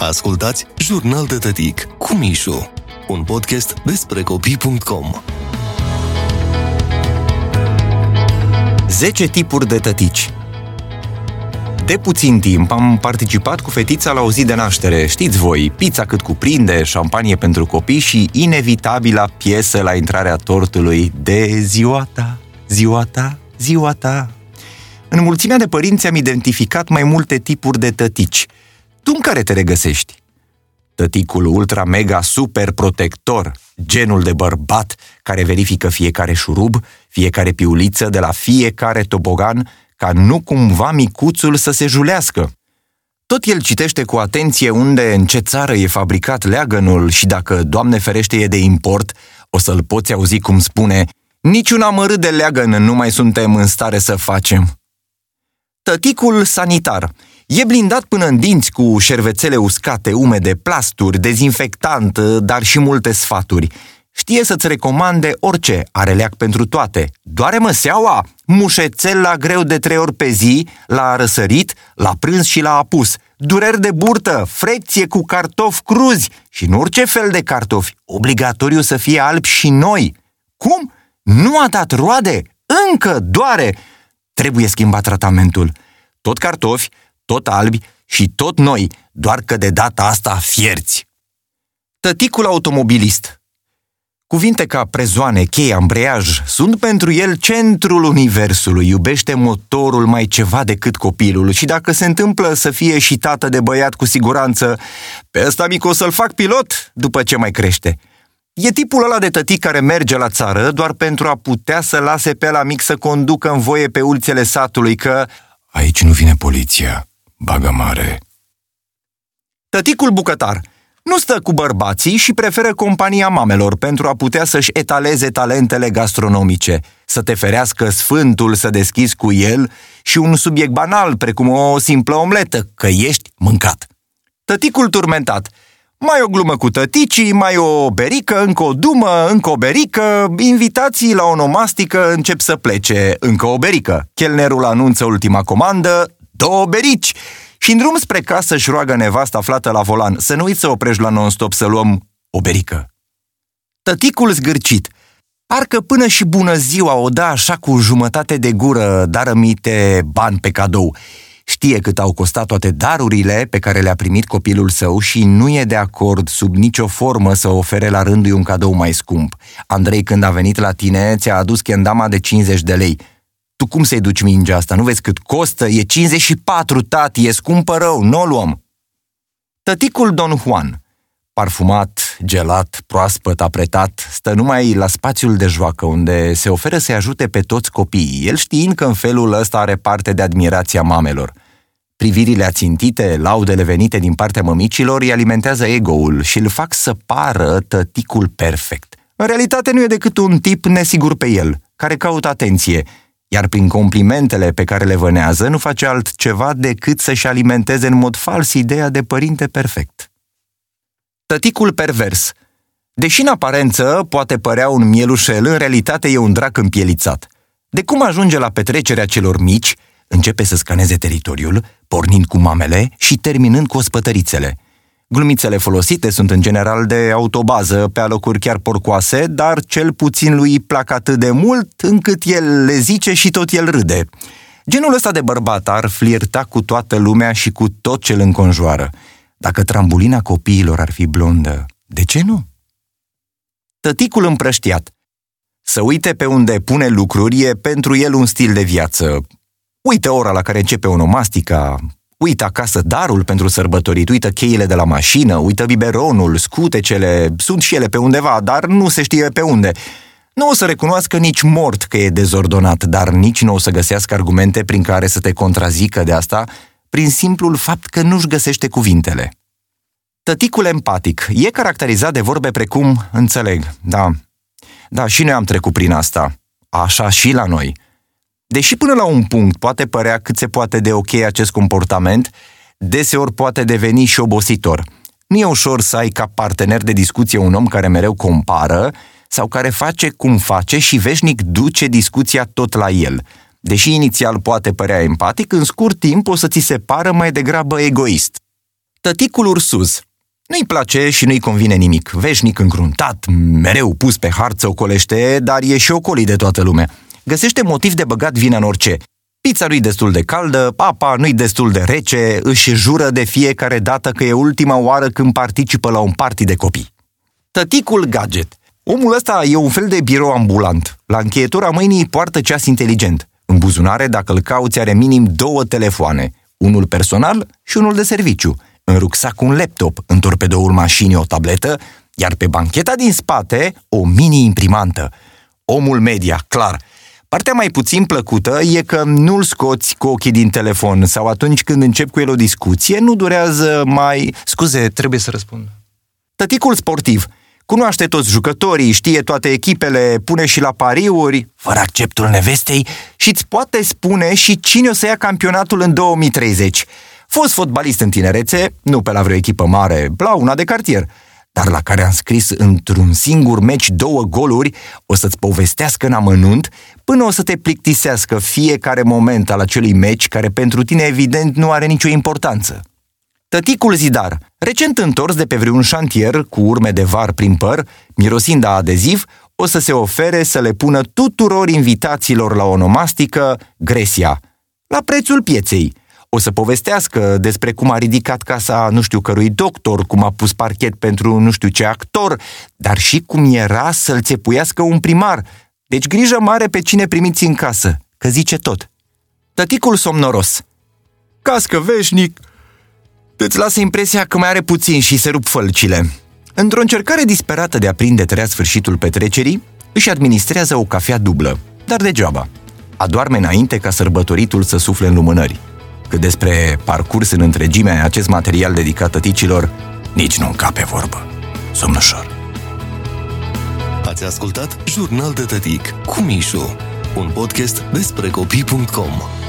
Ascultați Jurnal de Tătic cu Mișu, un podcast despre copii.com. 10 tipuri de tătici de puțin timp am participat cu fetița la o zi de naștere, știți voi, pizza cât cuprinde, șampanie pentru copii și inevitabila piesă la intrarea tortului de ziua ta, ziua ta, ziua ta. În mulțimea de părinți am identificat mai multe tipuri de tătici. Tu în care te regăsești? Tăticul ultra mega super protector, genul de bărbat care verifică fiecare șurub, fiecare piuliță de la fiecare tobogan, ca nu cumva micuțul să se julească. Tot el citește cu atenție unde, în ce țară e fabricat leagănul și dacă, Doamne ferește, e de import, o să-l poți auzi cum spune Niciun amărât de leagăn nu mai suntem în stare să facem. Tăticul sanitar e blindat până în dinți cu șervețele uscate, umede, plasturi, dezinfectant, dar și multe sfaturi – Știe să-ți recomande orice, are leac pentru toate. Doare măseaua? Mușețel la greu de trei ori pe zi, la răsărit, la prânz și la apus. Dureri de burtă, frecție cu cartofi cruzi și nu orice fel de cartofi. Obligatoriu să fie albi și noi. Cum? Nu a dat roade? Încă doare! Trebuie schimbat tratamentul. Tot cartofi, tot albi și tot noi, doar că de data asta fierți. Tăticul automobilist Cuvinte ca prezoane, cheie, ambreiaj sunt pentru el centrul universului, iubește motorul mai ceva decât copilul și dacă se întâmplă să fie și tată de băiat cu siguranță, pe ăsta mic o să-l fac pilot după ce mai crește. E tipul ăla de tătic care merge la țară doar pentru a putea să lase pe la mic să conducă în voie pe ulițele satului că... Aici nu vine poliția, bagă mare. Tăticul bucătar – nu stă cu bărbații și preferă compania mamelor pentru a putea să-și etaleze talentele gastronomice, să te ferească sfântul să deschizi cu el și un subiect banal, precum o simplă omletă, că ești mâncat. Tăticul turmentat. Mai o glumă cu tăticii, mai o berică, încă o dumă, încă o berică, invitații la o nomastică încep să plece, încă o berică. Chelnerul anunță ultima comandă, două berici și în drum spre casă își roagă nevasta aflată la volan să nu uiți să oprești la non-stop să luăm o berică. Tăticul zgârcit, parcă până și bună ziua o da așa cu jumătate de gură, dar rămite bani pe cadou. Știe cât au costat toate darurile pe care le-a primit copilul său și nu e de acord sub nicio formă să ofere la rândul un cadou mai scump. Andrei, când a venit la tine, ți-a adus chendama de 50 de lei. Tu cum să-i duci mingea asta? Nu vezi cât costă? E 54, tati, e scumpă rău, nu o luăm. Tăticul Don Juan, parfumat, gelat, proaspăt, apretat, stă numai la spațiul de joacă, unde se oferă să-i ajute pe toți copiii, el știind că în felul ăsta are parte de admirația mamelor. Privirile ațintite, laudele venite din partea mămicilor îi alimentează ego-ul și îl fac să pară tăticul perfect. În realitate nu e decât un tip nesigur pe el, care caută atenție, iar prin complimentele pe care le vânează nu face altceva decât să-și alimenteze în mod fals ideea de părinte perfect. Tăticul pervers. Deși în aparență poate părea un mielușel, în realitate e un drac împielițat. De cum ajunge la petrecerea celor mici, începe să scaneze teritoriul, pornind cu mamele și terminând cu ospătărițele – Glumițele folosite sunt în general de autobază, pe alocuri chiar porcoase, dar cel puțin lui îi plac atât de mult încât el le zice și tot el râde. Genul ăsta de bărbat ar flirta cu toată lumea și cu tot ce îl înconjoară. Dacă trambulina copiilor ar fi blondă, de ce nu? Tăticul împrăștiat. Să uite pe unde pune lucruri e pentru el un stil de viață. Uită ora la care începe onomastica, Uită acasă darul pentru sărbătorit, uită cheile de la mașină, uită biberonul, scutecele, sunt și ele pe undeva, dar nu se știe pe unde. Nu o să recunoască nici mort că e dezordonat, dar nici nu o să găsească argumente prin care să te contrazică de asta, prin simplul fapt că nu-și găsește cuvintele. Tăticul empatic e caracterizat de vorbe precum înțeleg, da, da, și noi am trecut prin asta, așa și la noi – Deși până la un punct poate părea cât se poate de ok acest comportament, deseori poate deveni și obositor. Nu e ușor să ai ca partener de discuție un om care mereu compară sau care face cum face și veșnic duce discuția tot la el. Deși inițial poate părea empatic, în scurt timp o să ți se pară mai degrabă egoist. Tăticul ursuz. Nu-i place și nu-i convine nimic. Veșnic încruntat, mereu pus pe harță ocolește, dar e și ocolit de toată lumea. Găsește motiv de băgat vina în orice. Pizza nu-i destul de caldă, papa nu-i destul de rece, își jură de fiecare dată că e ultima oară când participă la un party de copii. Tăticul gadget. Omul ăsta e un fel de birou ambulant. La încheietura mâinii poartă ceas inteligent. În buzunare, dacă îl cauți, are minim două telefoane. Unul personal și unul de serviciu. În rucsac un laptop, în torpedoul mașinii o tabletă, iar pe bancheta din spate o mini-imprimantă. Omul media, clar. Partea mai puțin plăcută e că nu-l scoți cu ochii din telefon sau atunci când încep cu el o discuție, nu durează mai... Scuze, trebuie să răspund. Tăticul sportiv – Cunoaște toți jucătorii, știe toate echipele, pune și la pariuri, fără acceptul nevestei și îți poate spune și cine o să ia campionatul în 2030. Fost fotbalist în tinerețe, nu pe la vreo echipă mare, la una de cartier, dar la care am scris într-un singur meci două goluri, o să-ți povestească în amănunt până o să te plictisească fiecare moment al acelui meci care pentru tine evident nu are nicio importanță. Tăticul Zidar, recent întors de pe vreun șantier cu urme de var prin păr, mirosind a adeziv, o să se ofere să le pună tuturor invitațiilor la onomastică Gresia, la prețul pieței. O să povestească despre cum a ridicat casa nu știu cărui doctor, cum a pus parchet pentru nu știu ce actor, dar și cum era să-l țepuiască un primar. Deci grijă mare pe cine primiți în casă, că zice tot. Tăticul somnoros. Cască veșnic, Îți lasă impresia că mai are puțin și se rup fălcile. Într-o încercare disperată de a prinde tărea sfârșitul petrecerii, își administrează o cafea dublă, dar degeaba. Adoarme înainte ca sărbătoritul să sufle în lumânări. Cât despre parcurs în întregime acest material dedicat tăticilor, nici nu încape vorbă. Somnușor. Ați ascultat Jurnal de Tătic cu Mișu, un podcast despre copii.com.